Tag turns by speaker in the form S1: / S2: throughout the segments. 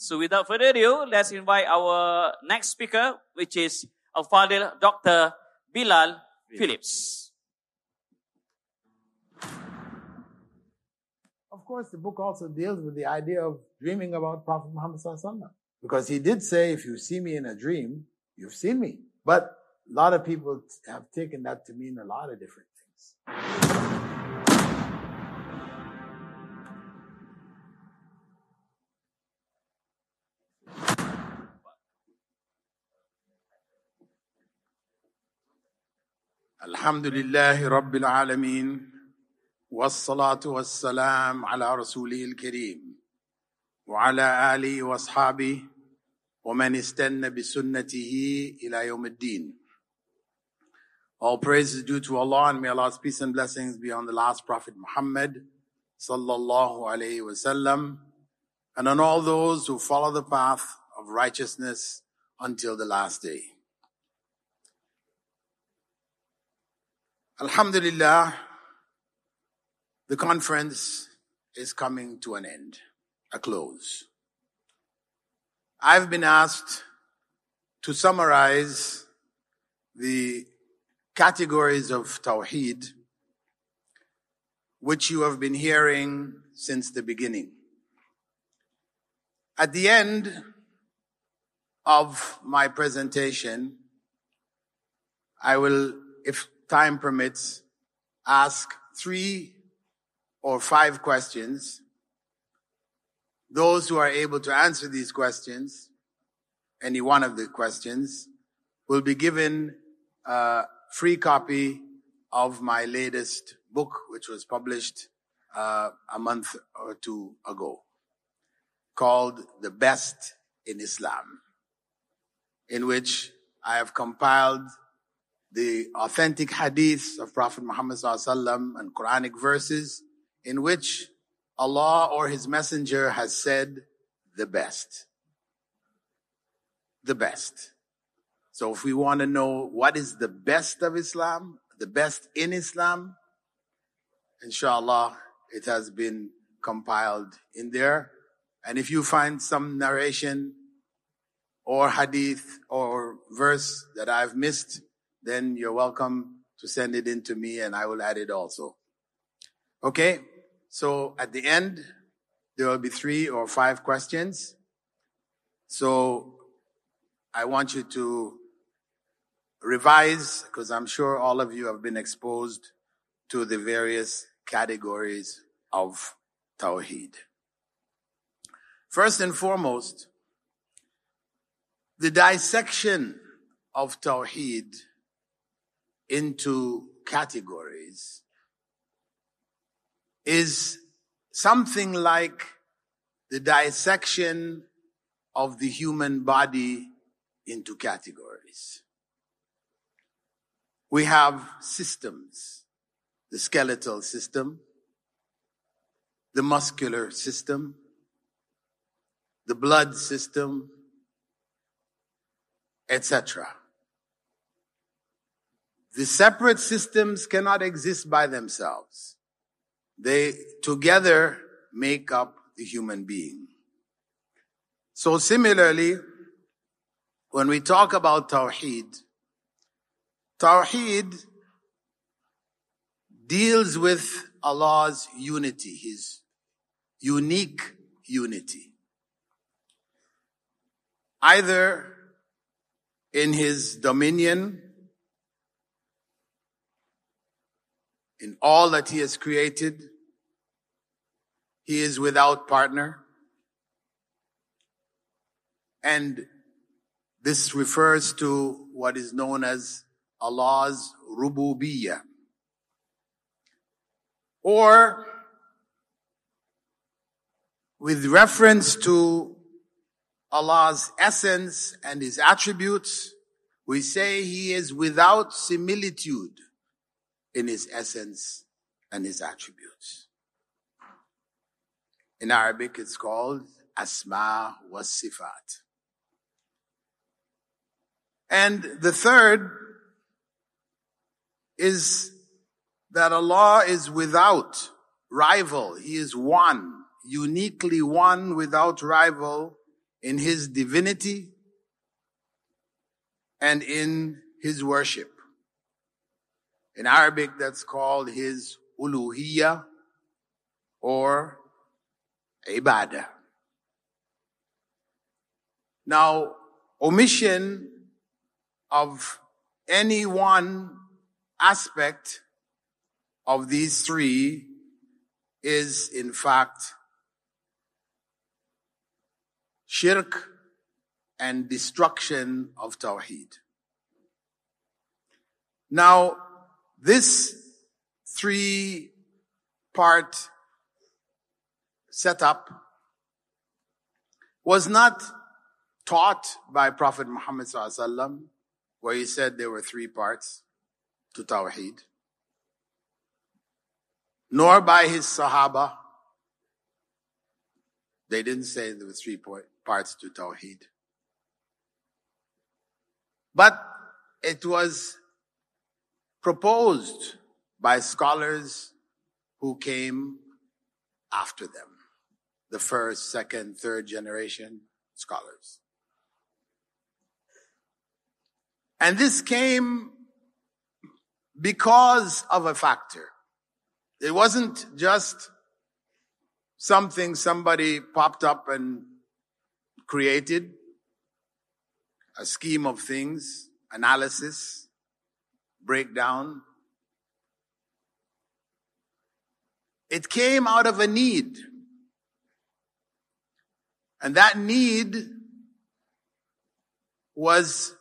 S1: So without further ado, let's invite our next speaker, which is our father, Dr. Bilal Philips.
S2: Of course, the book also deals with the idea of dreaming about Prophet Muhammad Sallallahu because he did say, if you see me in a dream, you've seen me. But a lot of people have taken that to mean a lot of different things.
S3: الحمد لله رب العالمين والصلاة والسلام على رسوله الكريم وعلى آله وأصحابه ومن استنى بسنته إلى يوم الدين All praise is due to Allah and may Allah's peace and blessings be on the last Prophet Muhammad sallallahu alayhi wasallam and on all those who follow the path of righteousness until the last day. Alhamdulillah, the conference is coming to an end, a close. I've been asked to summarize the categories of Tawheed, which you have been hearing since the beginning. At the end of my presentation, I will, if time permits, ask three or five questions. Those who are able to answer these questions, any one of the questions, will be given a free copy of my latest book, which was published uh, a month or two ago, called The Best in Islam, in which I have compiled the authentic hadiths of Prophet Muhammad and Quranic verses in which Allah or His Messenger has said the best. The best. So if we want to know what is the best of Islam, the best in Islam, inshallah, it has been compiled in there. And if you find some narration or hadith or verse that I've missed, then you're welcome to send it in to me and I will add it also. Okay? So at the end, there will be three or five questions. So I want you to revise because I'm sure all of you have been exposed to the various categories of Tawheed. First and foremost, the dissection of Tawheed into categories is something like the dissection of the human body into categories. We have systems, the skeletal system, the muscular system, the blood system, etc. The separate systems cannot exist by themselves. They together make up the human being. So similarly, when we talk about Tawheed, Tawheed deals with Allah's unity, His unique unity. Either in His dominion, in all that He has created, He is without partner. And this refers to what is known as Allah's rububiyyah. Or with reference to Allah's essence and His attributes, we say He is without similitude in His essence and His attributes. In Arabic, it's called Asma wa Sifat. And the third is that Allah is without rival. He is one, uniquely one without rival in his divinity and in his worship. In Arabic, that's called his uluhiyya or ibadah. Now, omission of any one aspect of these three is in fact shirk and destruction of Tawheed. Now, this three part setup was not taught by Prophet Muhammad sallallahu where he said there were three parts to Tawheed, nor by his Sahaba. They didn't say there were three parts to Tawheed. But it was proposed by scholars who came after them. The first, second, third generation scholars. And this came because of a factor. It wasn't just something somebody popped up and created, a scheme of things, analysis, breakdown. It came out of a need. And that need was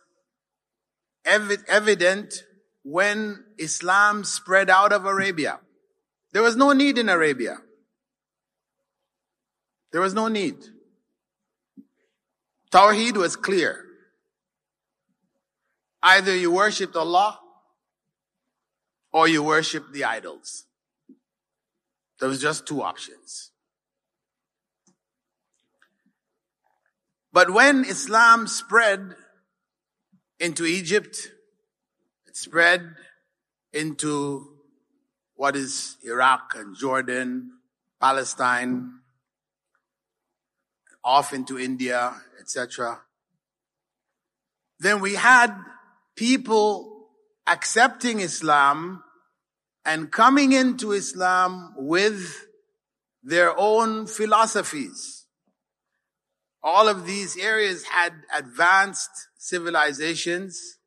S3: ev- evident when Islam spread out of Arabia. There was no need in Arabia. There was no need. Tawheed was clear. Either you worshipped Allah or you worship the idols. There was just two options. But when Islam spread into Egypt, it spread into what is Iraq and Jordan, Palestine, off into India, etc. Then we had people accepting Islam and coming into Islam with their own philosophies. All of these areas had advanced civilizations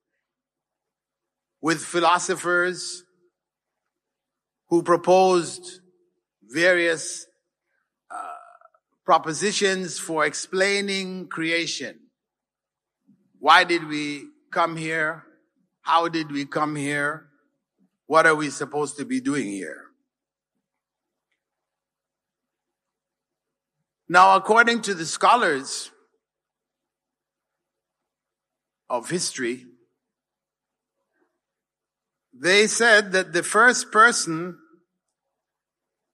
S3: with philosophers who proposed various uh, propositions for explaining creation. Why did we come here? How did we come here? What are we supposed to be doing here? Now, according to the scholars of history, they said that the first person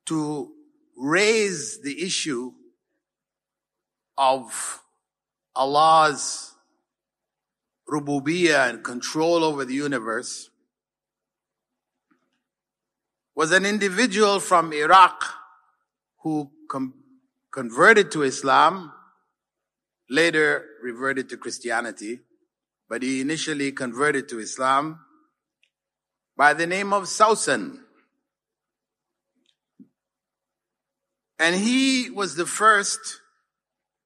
S3: to raise the issue of Allah's rububiyyah and control over the universe was an individual from Iraq who com- converted to Islam, later reverted to Christianity, but he initially converted to Islam by the name of Sausan. And he was the first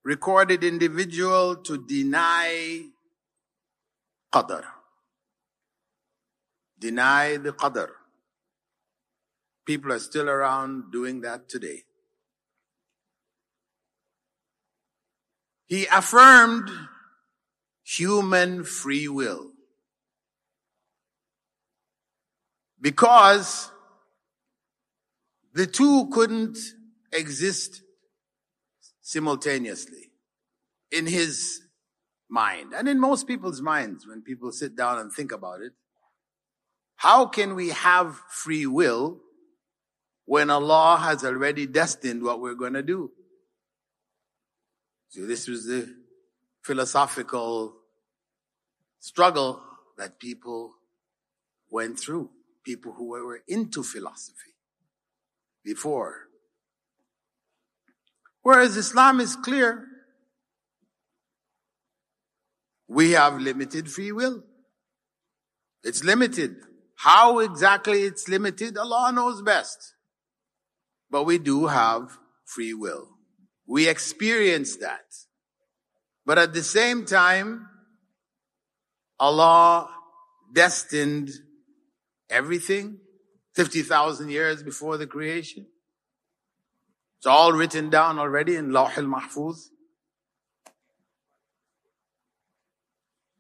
S3: recorded individual to deny Qadr. Deny the Qadr. People are still around doing that today. He affirmed human free will. Because the two couldn't exist simultaneously in his mind and in most people's minds when people sit down and think about it. How can we have free will when Allah has already destined what we're going to do? So this was the philosophical struggle that people went through. People who were into philosophy before. Whereas Islam is clear. We have limited free will. It's limited. How exactly it's limited, Allah knows best. But we do have free will. We experience that. But at the same time, Allah destined everything 50,000 years before the creation. It's all written down already in Lawh al-Mahfuz.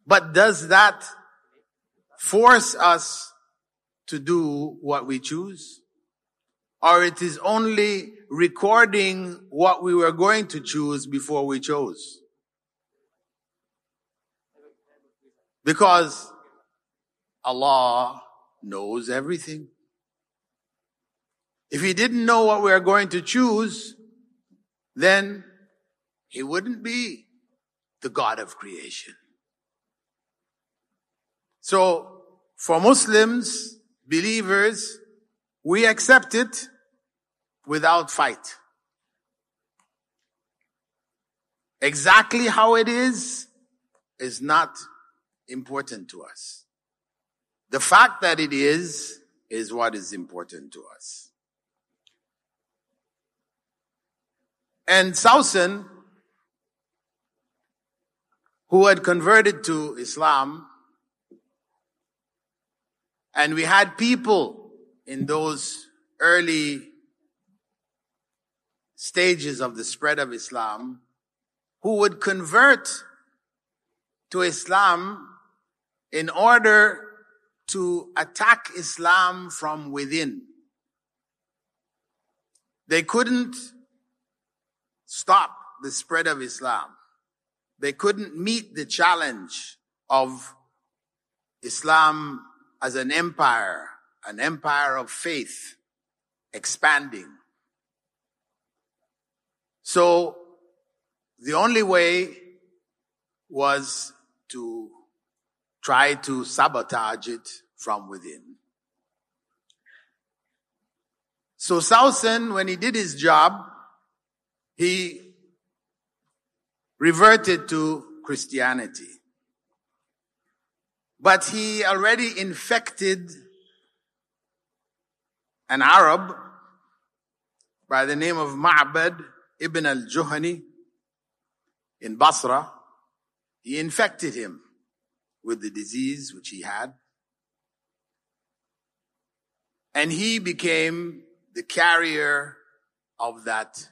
S3: But does that force us to do what we choose? Or it is only recording what we were going to choose before we chose? Because Allah knows everything. If He didn't know what we are going to choose, then He wouldn't be the God of creation. So, for Muslims, believers, we accept it without fight. Exactly how it is, is not important to us. The fact that it is, is what is important to us. And Sausan, who had converted to Islam, and we had people in those early stages of the spread of Islam who would convert to Islam in order to attack Islam from within. They couldn't stop the spread of Islam. They couldn't meet the challenge of Islam as an empire, an empire of faith expanding. So the only way was to try to sabotage it from within. So Sausan, when he did his job, he reverted to Christianity. But he already infected an Arab by the name of Ma'bad ibn al-Juhani in Basra. He infected him with the disease which he had. And he became the carrier of that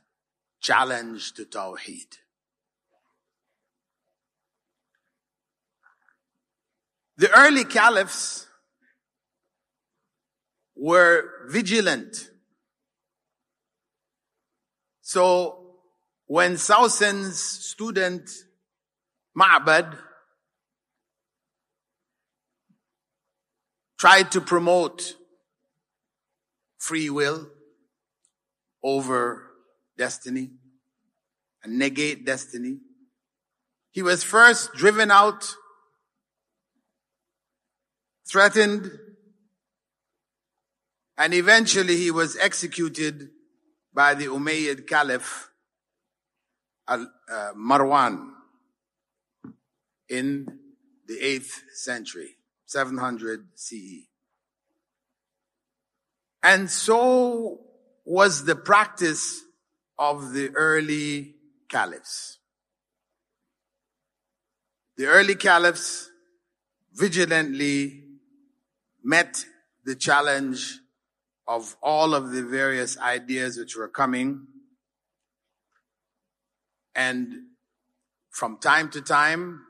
S3: challenge to Tawheed. The early caliphs were vigilant. So when Sausan's student Ma'bad tried to promote free will over destiny and negate destiny. He was first driven out, threatened, and eventually he was executed by the Umayyad Caliph uh, Marwan in the 8th century, 700 CE. And so was the practice of the early caliphs. The early caliphs vigilantly met the challenge of all of the various ideas which were coming. And from time to time,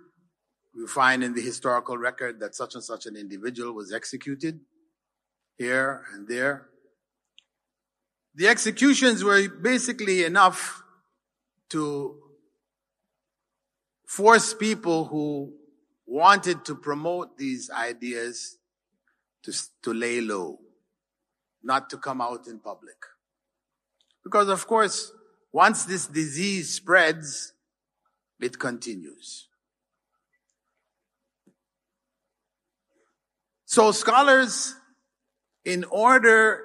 S3: we find in the historical record that such and such an individual was executed here and there. The executions were basically enough to force people who wanted to promote these ideas to, to lay low, not to come out in public. Because of course, once this disease spreads, it continues. So scholars, in order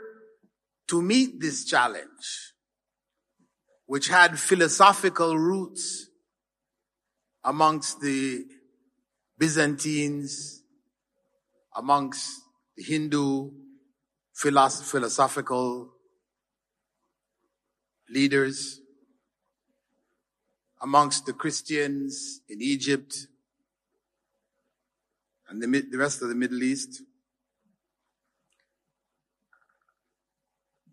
S3: to meet this challenge, which had philosophical roots amongst the Byzantines, amongst the Hindu philosoph- philosophical leaders, amongst the Christians in Egypt and the, the rest of the Middle East.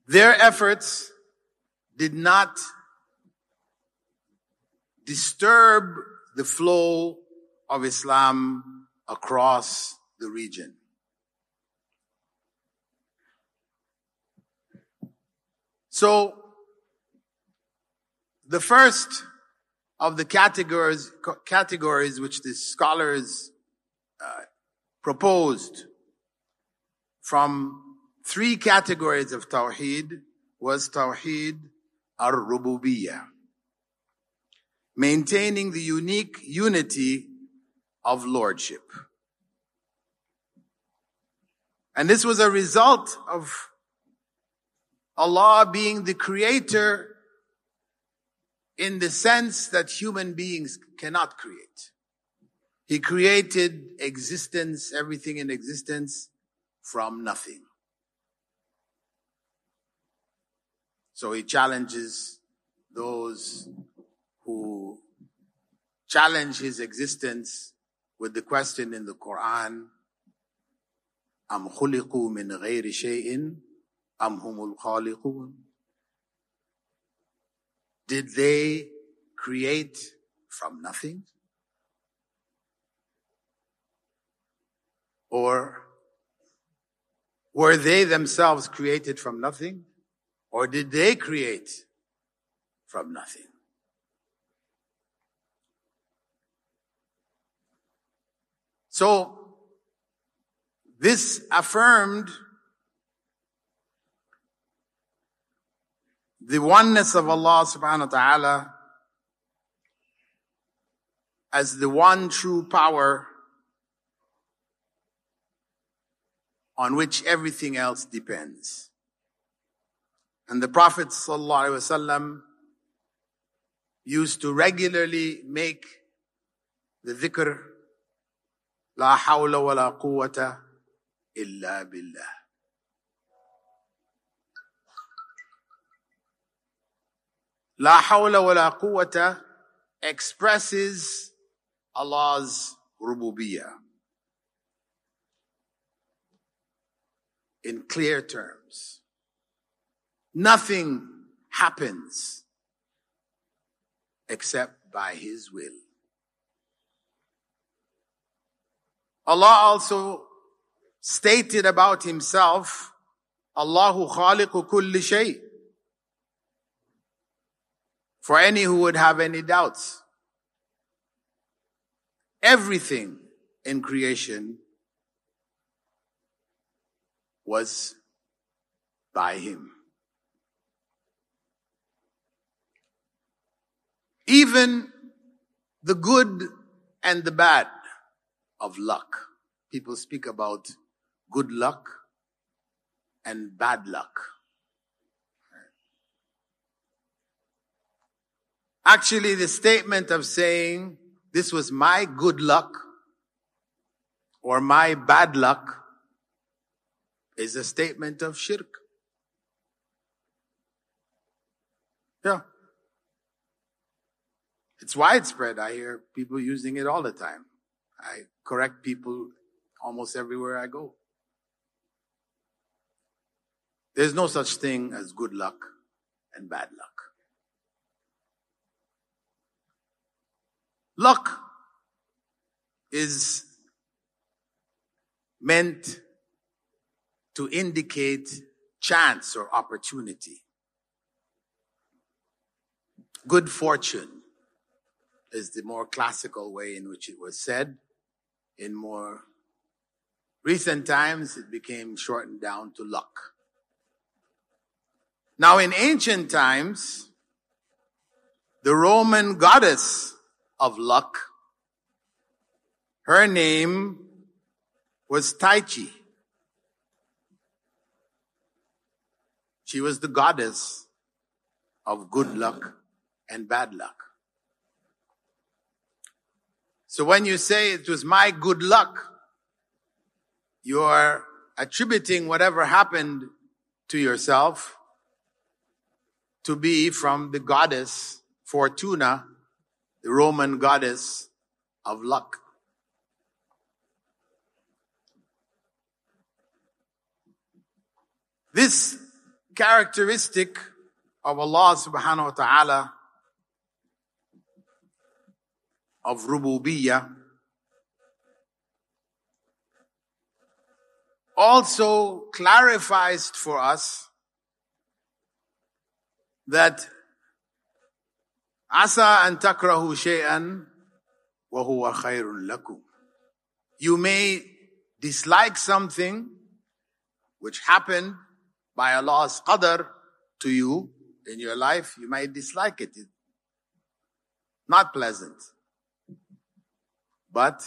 S3: Their efforts did not disturb the flow of Islam across the region. So, the first of the categories, categories which the scholars uh, proposed from three categories of Tawheed was Tawheed ar-Rububiyyah. Maintaining the unique unity of Lordship. And this was a result of Allah being the creator in the sense that human beings cannot create. He created existence, everything in existence from nothing. So he challenges those who challenge his existence with the question in the Quran, Am khuliqu min ghayri shay'in am humul khaliqun? Did they create from nothing? Or were they themselves created from nothing? Or did they create from nothing? So, this affirmed the oneness of Allah subhanahu wa ta'ala as the one true power on which everything else depends. And the Prophet used to regularly make the dhikr, La hawla wa la quwwata illa billah. La hawla wa la quwwata expresses Allah's rububiyyah in clear terms. Nothing happens except by His will. Allah also stated about Himself, Allahu khaliqu kulli shay. For any who would have any doubts. Everything in creation was by Him. Even the good and the bad of luck. People speak about good luck and bad luck. Actually, the statement of saying this was my good luck or my bad luck is a statement of shirk. Yeah. It's widespread. I hear people using it all the time. I correct people almost everywhere I go. There's no such thing as good luck and bad luck. Luck is meant to indicate chance or opportunity. Good fortune is the more classical way in which it was said. In more recent times, it became shortened down to luck. Now, in ancient times, the Roman goddess of luck, her name was Tyche. She was the goddess of good luck and bad luck. So when you say it was my good luck, you are attributing whatever happened to yourself to be from the goddess Fortuna, the Roman goddess of luck. This characteristic of Allah subhanahu wa ta'ala of rububiyyah also clarifies for us that asa an takrahu shay'an wa huwa khairun lakum. You may dislike something which happened by Allah's qadr to you in your life. You might dislike it. Not pleasant. But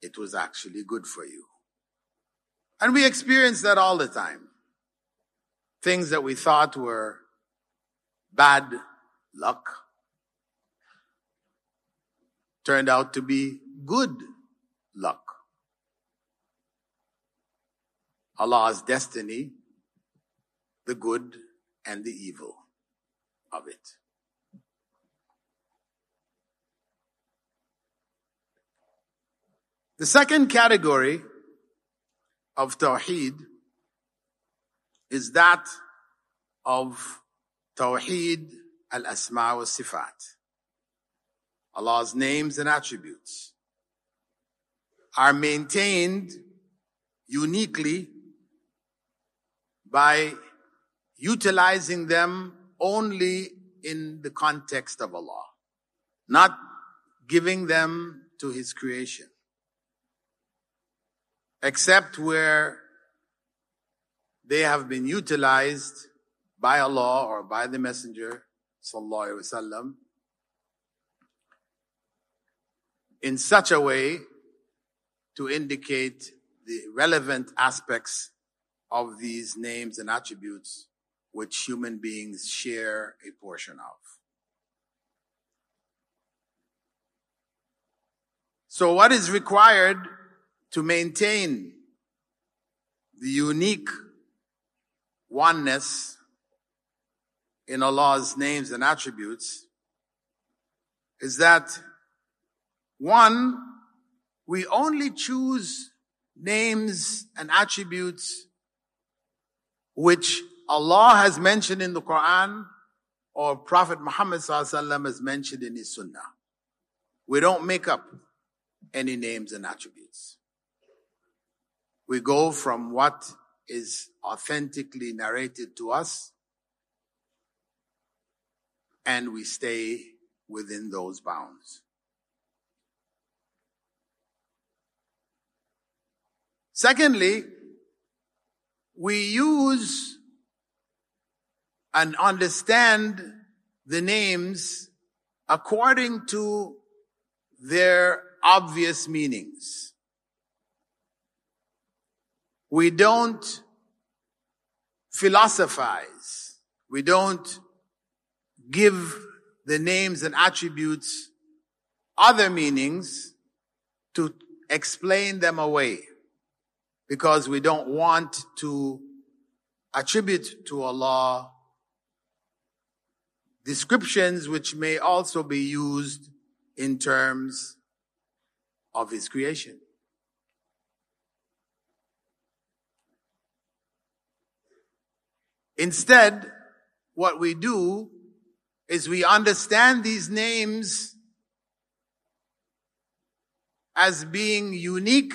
S3: it was actually good for you. And we experience that all the time. Things that we thought were bad luck turned out to be good luck. Allah's destiny, the good and the evil of it. The second category of Tawheed is that of Tawheed al-Asma wa Sifat. Allah's names and attributes are maintained uniquely by utilizing them only in the context of Allah, not giving them to His creation except where they have been utilized by Allah or by the Messenger sallallahu alaihi wasallam in such a way to indicate the relevant aspects of these names and attributes which human beings share a portion of. So what is required to maintain the unique oneness in Allah's names and attributes is that one, we only choose names and attributes which Allah has mentioned in the Quran or Prophet Muhammad has mentioned in his Sunnah. We don't make up any names and attributes. We go from what is authentically narrated to us and we stay within those bounds. Secondly, we use and understand the names according to their obvious meanings. We don't philosophize. We don't give the names and attributes other meanings to explain them away because we don't want to attribute to Allah descriptions which may also be used in terms of His creation. Instead, what we do is we understand these names as being unique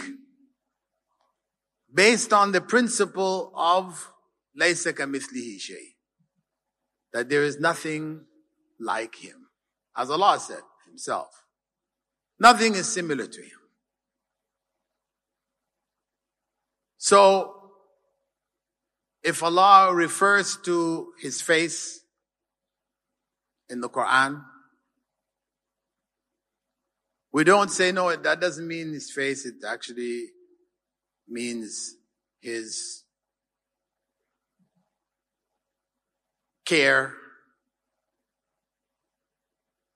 S3: based on the principle of laysa kamithlihi shay. That there is nothing like him. As Allah said himself. Nothing is similar to him. So, if Allah refers to his face in the Quran, we don't say, no, that doesn't mean his face. It actually means his care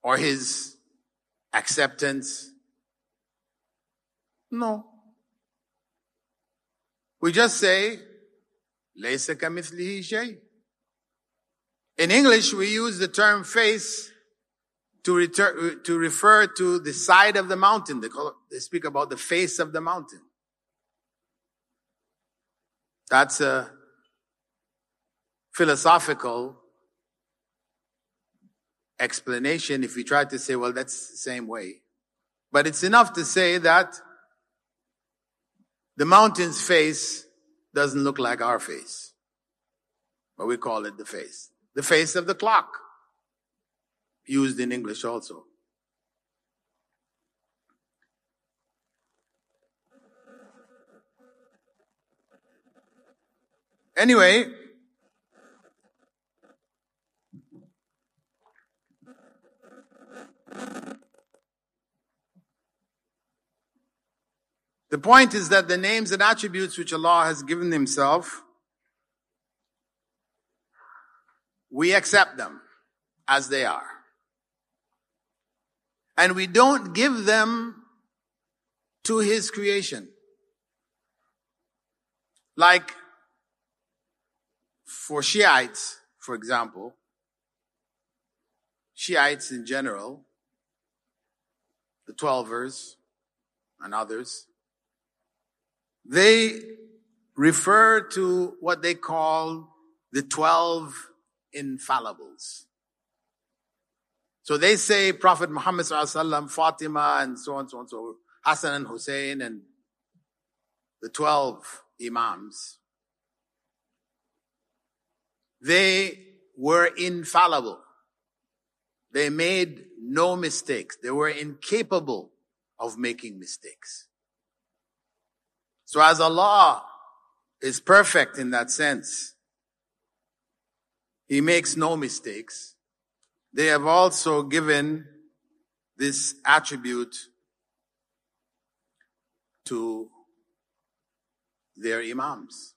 S3: or his acceptance. No. We just say, In English, we use the term face to, return, to refer to the side of the mountain. They, call, they speak about the face of the mountain. That's a philosophical explanation if we try to say, well, that's the same way. But it's enough to say that the mountain's face doesn't look like our face. But we call it the face. The face of the clock. Used in English also. Anyway, the point is that the names and attributes which Allah has given Himself, we accept them as they are. And we don't give them to His creation. Like for Shiites, for example, Shiites in general, the Twelvers and others, they refer to what they call the 12 infallibles. So they say Prophet Muhammad sallallahu Fatima and so on, so on, so Hassan and Hussein and the 12 imams. They were infallible. They made no mistakes. They were incapable of making mistakes. So as Allah is perfect in that sense, He makes no mistakes. They have also given this attribute to their imams.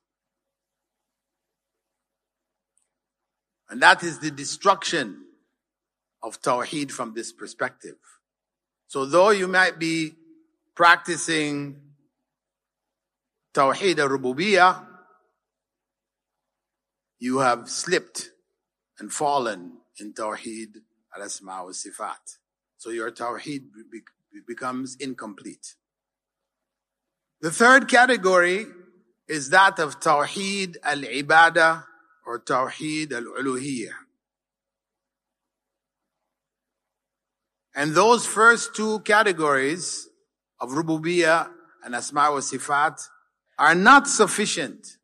S3: And that is the destruction of Tawheed from this perspective. So though you might be practicing Tawheed al-Rububiyyah, you have slipped and fallen in Tawheed al-Asma Sifat. So your Tawheed be- becomes incomplete. The third category is that of Tawheed al-Ibadah Tawheed al-Uluhiyyah. And those first two categories of Rububiyyah and Asma wa Sifat are not sufficient.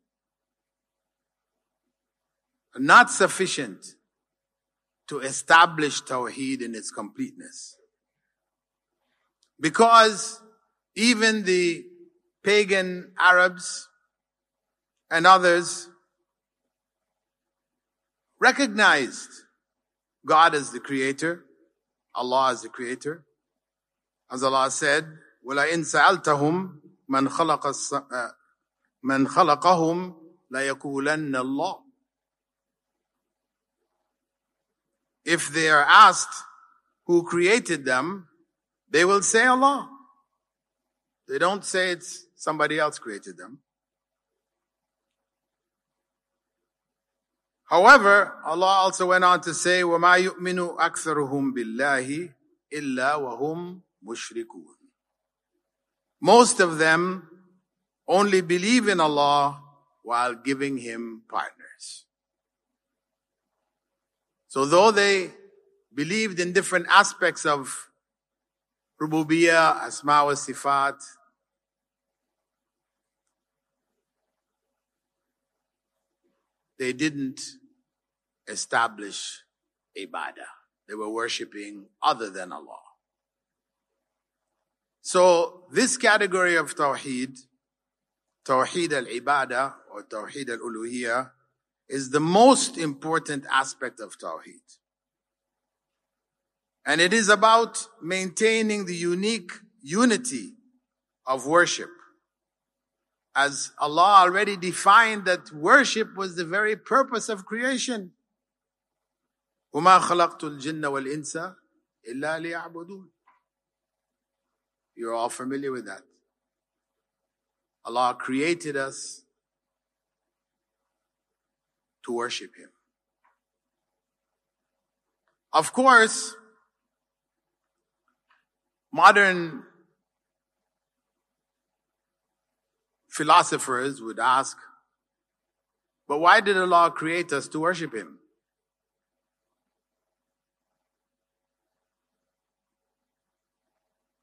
S3: Not sufficient to establish Tawheed in its completeness. Because even the pagan Arabs and others recognized God as the creator, Allah as the creator. As Allah said, وَلَئِن سَأَلْتَهُمْ مَنْ خَلَقَ الس- مَنْ خَلَقَهُمْ لَيَقُولَنَّ اللَّهُ If they are asked who created them, they will say Allah. They don't say it's somebody else created them. However, Allah also went on to say, وَمَا يُؤْمِنُ أَكْثَرُهُمْ بِاللَّهِ إِلَّا وَهُمْ مُشْرِكُونَ Most of them only believe in Allah while giving Him partners. So though they believed in different aspects of Rububiyyah, Asma wa Sifat, they didn't establish ibadah. They were worshipping other than Allah. So this category of Tawheed, Tawheed al-Ibadah or Tawheed al-Uluhiyyah, is the most important aspect of Tawheed. And it is about maintaining the unique unity of worship As Allah already defined that worship was the very purpose of creation. وَمَا خَلَقْتُ الْجِنَّ وَالْإِنسَ إِلَّا لِيَعْبُدُونَ You're all familiar with that. Allah created us to worship Him. Of course, modern philosophers would ask, but why did Allah create us to worship Him?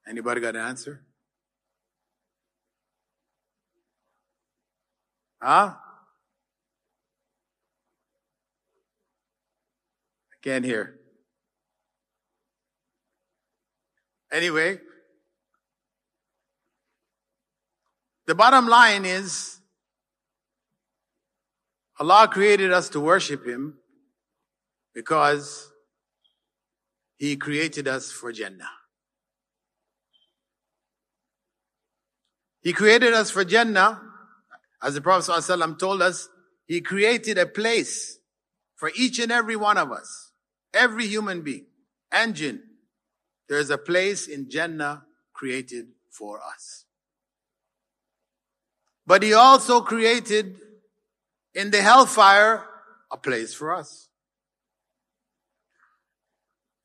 S3: Anybody got an answer? Huh? I can't hear. Anyway, the bottom line is Allah created us to worship Him because He created us for Jannah. He created us for Jannah. As the Prophet ﷺ told us, He created a place for each and every one of us, every human being and jinn. There is a place in Jannah created for us. But He also created in the hellfire a place for us.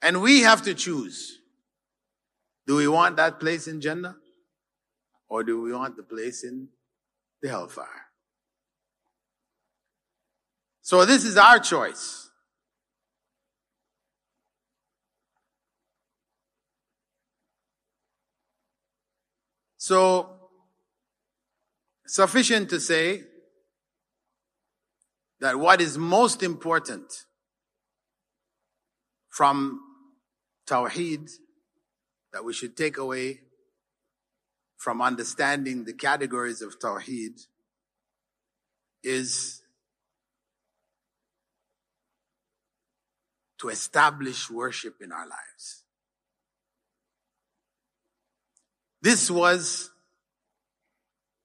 S3: And we have to choose. Do we want that place in Jannah? Or do we want the place in the hellfire? So this is our choice. So, sufficient to say that what is most important from Tawheed that we should take away from understanding the categories of Tawheed is to establish worship in our lives. This was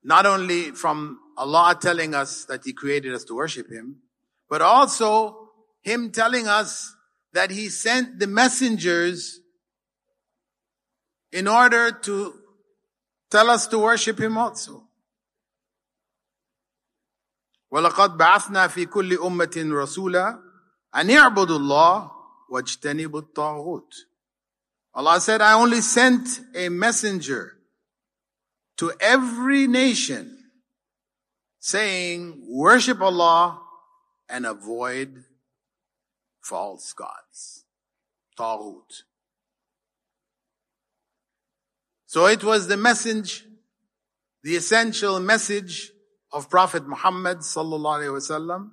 S3: not only from Allah telling us that He created us to worship Him, but also Him telling us that He sent the messengers in order to tell us to worship Him also. ولقد بعثنا في كل أمة رسولا أن يعبدوا الله واجتنبوا الطاغوت. Allah said, I only sent a messenger to every nation saying, worship Allah and avoid false gods. Taghut. So it was the message, the essential message of Prophet Muhammad sallallahu alaihi wasallam,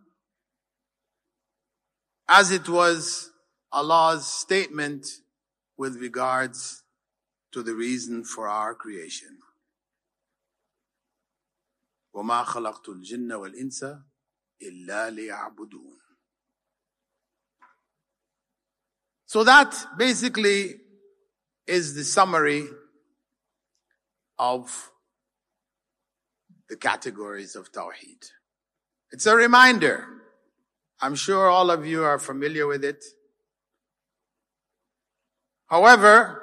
S3: as it was Allah's statement with regards to the reason for our creation. وما خلقت الجن والإنس إلا ليعبدون. So that basically is the summary of the categories of Tawheed. It's a reminder. I'm sure all of you are familiar with it. However,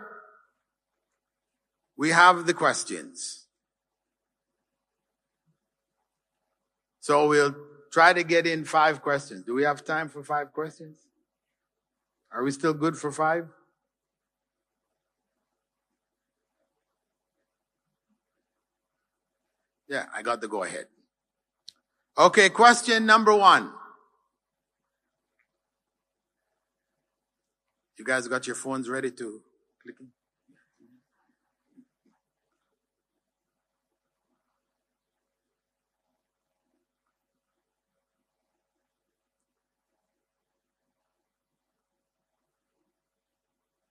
S3: we have the questions. So we'll try to get in five questions. Do we have time for five questions? Are we still good for five? Yeah, I got the go ahead. Okay, question number one. You guys got your phones ready to click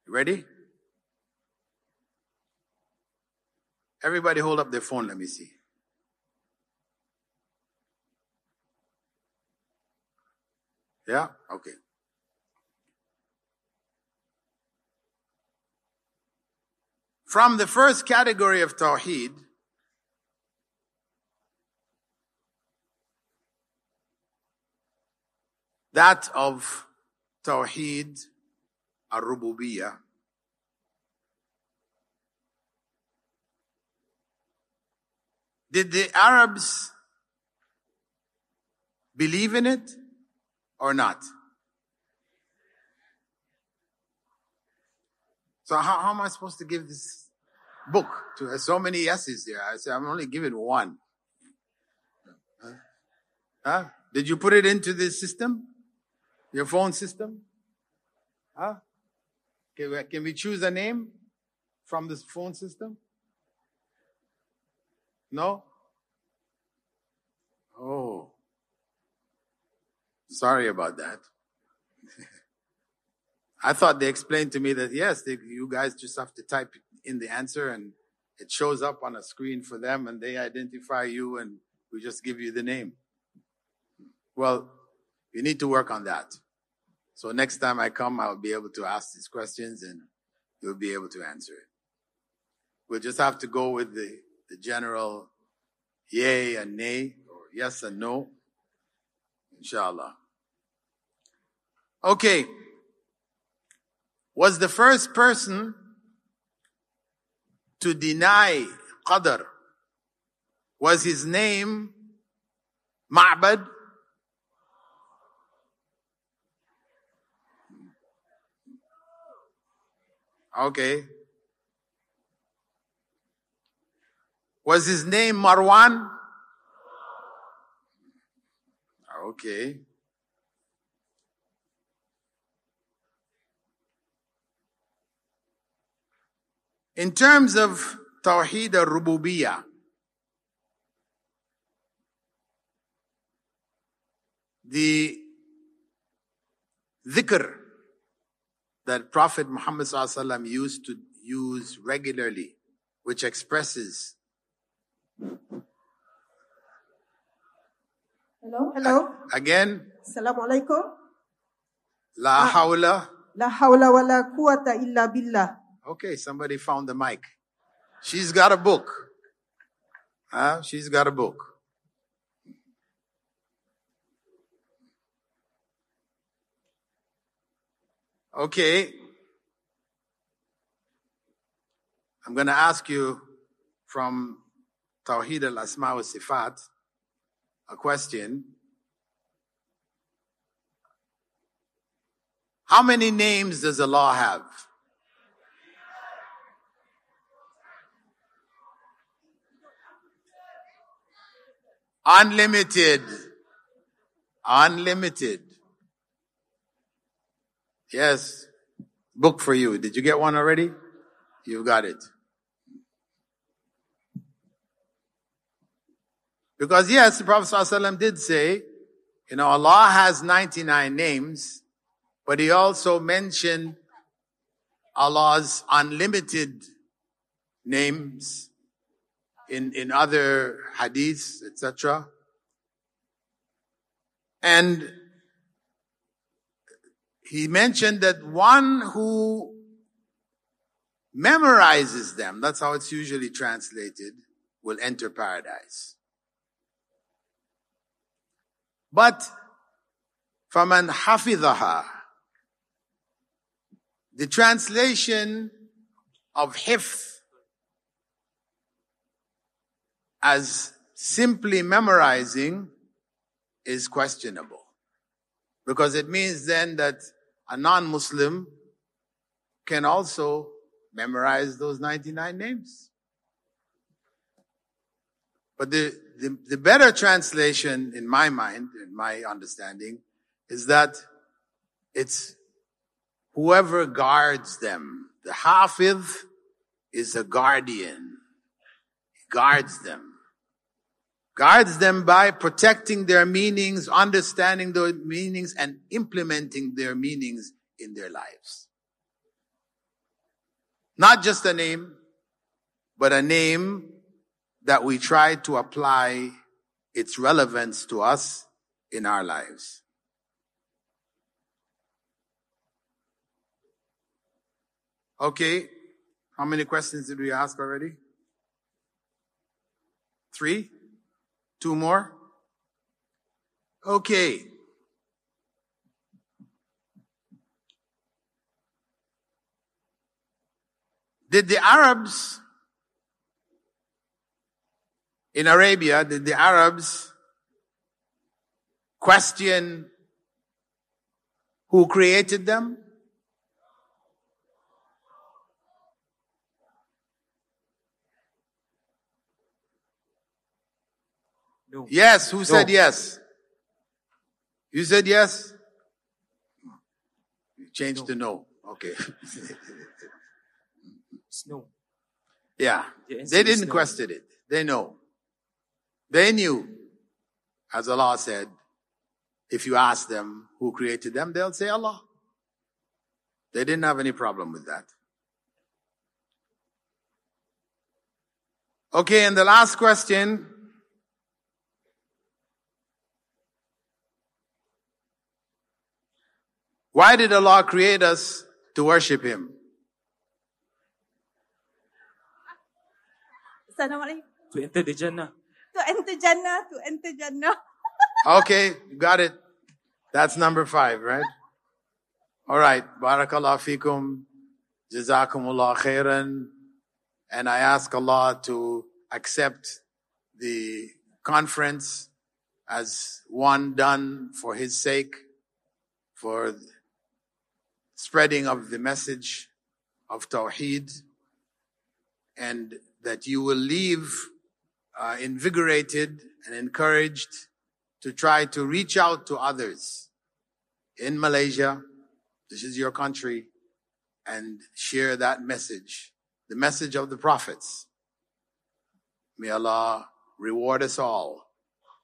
S3: ready? Everybody hold up their phone, let me see. Yeah? Okay. From the first category of Tawheed, that of Tawheed al-Rububiyyah, Did the Arabs believe in it or not? So how, how am I supposed to give this book to so many yeses there? I say I'm only giving one. Huh? Huh? Did you put it into the system? Your phone system? Huh? Can we, choose a name from this phone system? No? Oh. Sorry about that. I thought they explained to me that yes, they, you guys just have to type in the answer and it shows up on a screen for them and they identify you and we just give you the name. Well, you need to work on that. So next time I come, I'll be able to ask these questions and you'll be able to answer it. We'll just have to go with the, the general yay and nay or yes and no. Inshallah. Okay. Was the first person to deny Qadr, was his name Ma'bad? Okay. Was his name Marwan? Okay. In terms of Tawheed al-Rububiyyah, the dhikr that Prophet Muhammad used to use regularly, which expresses
S4: Hello? Hello?
S3: again,
S4: Assalamu alaikum.
S3: La ah. hawla.
S4: La hawla wa la quwwata illa billah.
S3: Okay, somebody found the mic. She's got a book. Huh? She's got a book. Okay. I'm going to ask you from Tawheed al-Asma wa Sifat a question. How many names does Allah have? Unlimited. Unlimited. Yes. Book for you. Did you get one already? You've got it. Because yes, the Prophet ﷺ did say, you know, Allah has 99 names, but he also mentioned Allah's unlimited names in, in other hadiths, etc. And he mentioned that one who memorizes them, that's how it's usually translated, will enter paradise. But فَمَنْ حَفِظَهَا The translation of hifth as simply memorizing is questionable. Because it means then that a non-Muslim can also memorize those 99 names. But the, the, the, better translation in my mind, in my understanding, is that it's whoever guards them. The Hafiz is a guardian. He guards them. Guards them by protecting their meanings, understanding their meanings, and implementing their meanings in their lives. Not just a name, but a name that we try to apply its relevance to us in our lives. Okay. How many questions did we ask already? Three? Two more? Okay. Did the Arabs in Arabia, did the Arabs question who created them?
S1: No.
S3: Yes. Who said yes? You said yes? You changed to no. Okay.
S1: It's no.
S3: yeah.
S1: The
S3: They didn't
S1: no.
S3: question it. They know. They knew, as Allah said, if you ask them who created them, they'll say Allah. They didn't have any problem with that. Okay, and the last question. Why did Allah create us to worship Him?
S1: To enter the Jannah.
S4: To enter Jannah, to enter Jannah.
S3: Okay, got it. That's number five, right? All right. Barakallah fikum. Jazakumullah khairan. And I ask Allah to accept the conference as one done for His sake, for spreading of the message of Tawheed, and that you will leave uh, invigorated and encouraged to try to reach out to others in Malaysia. This is your country and share that message, the message of the prophets. May Allah reward us all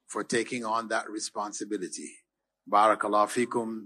S3: for taking on that responsibility. Barakallah fikum.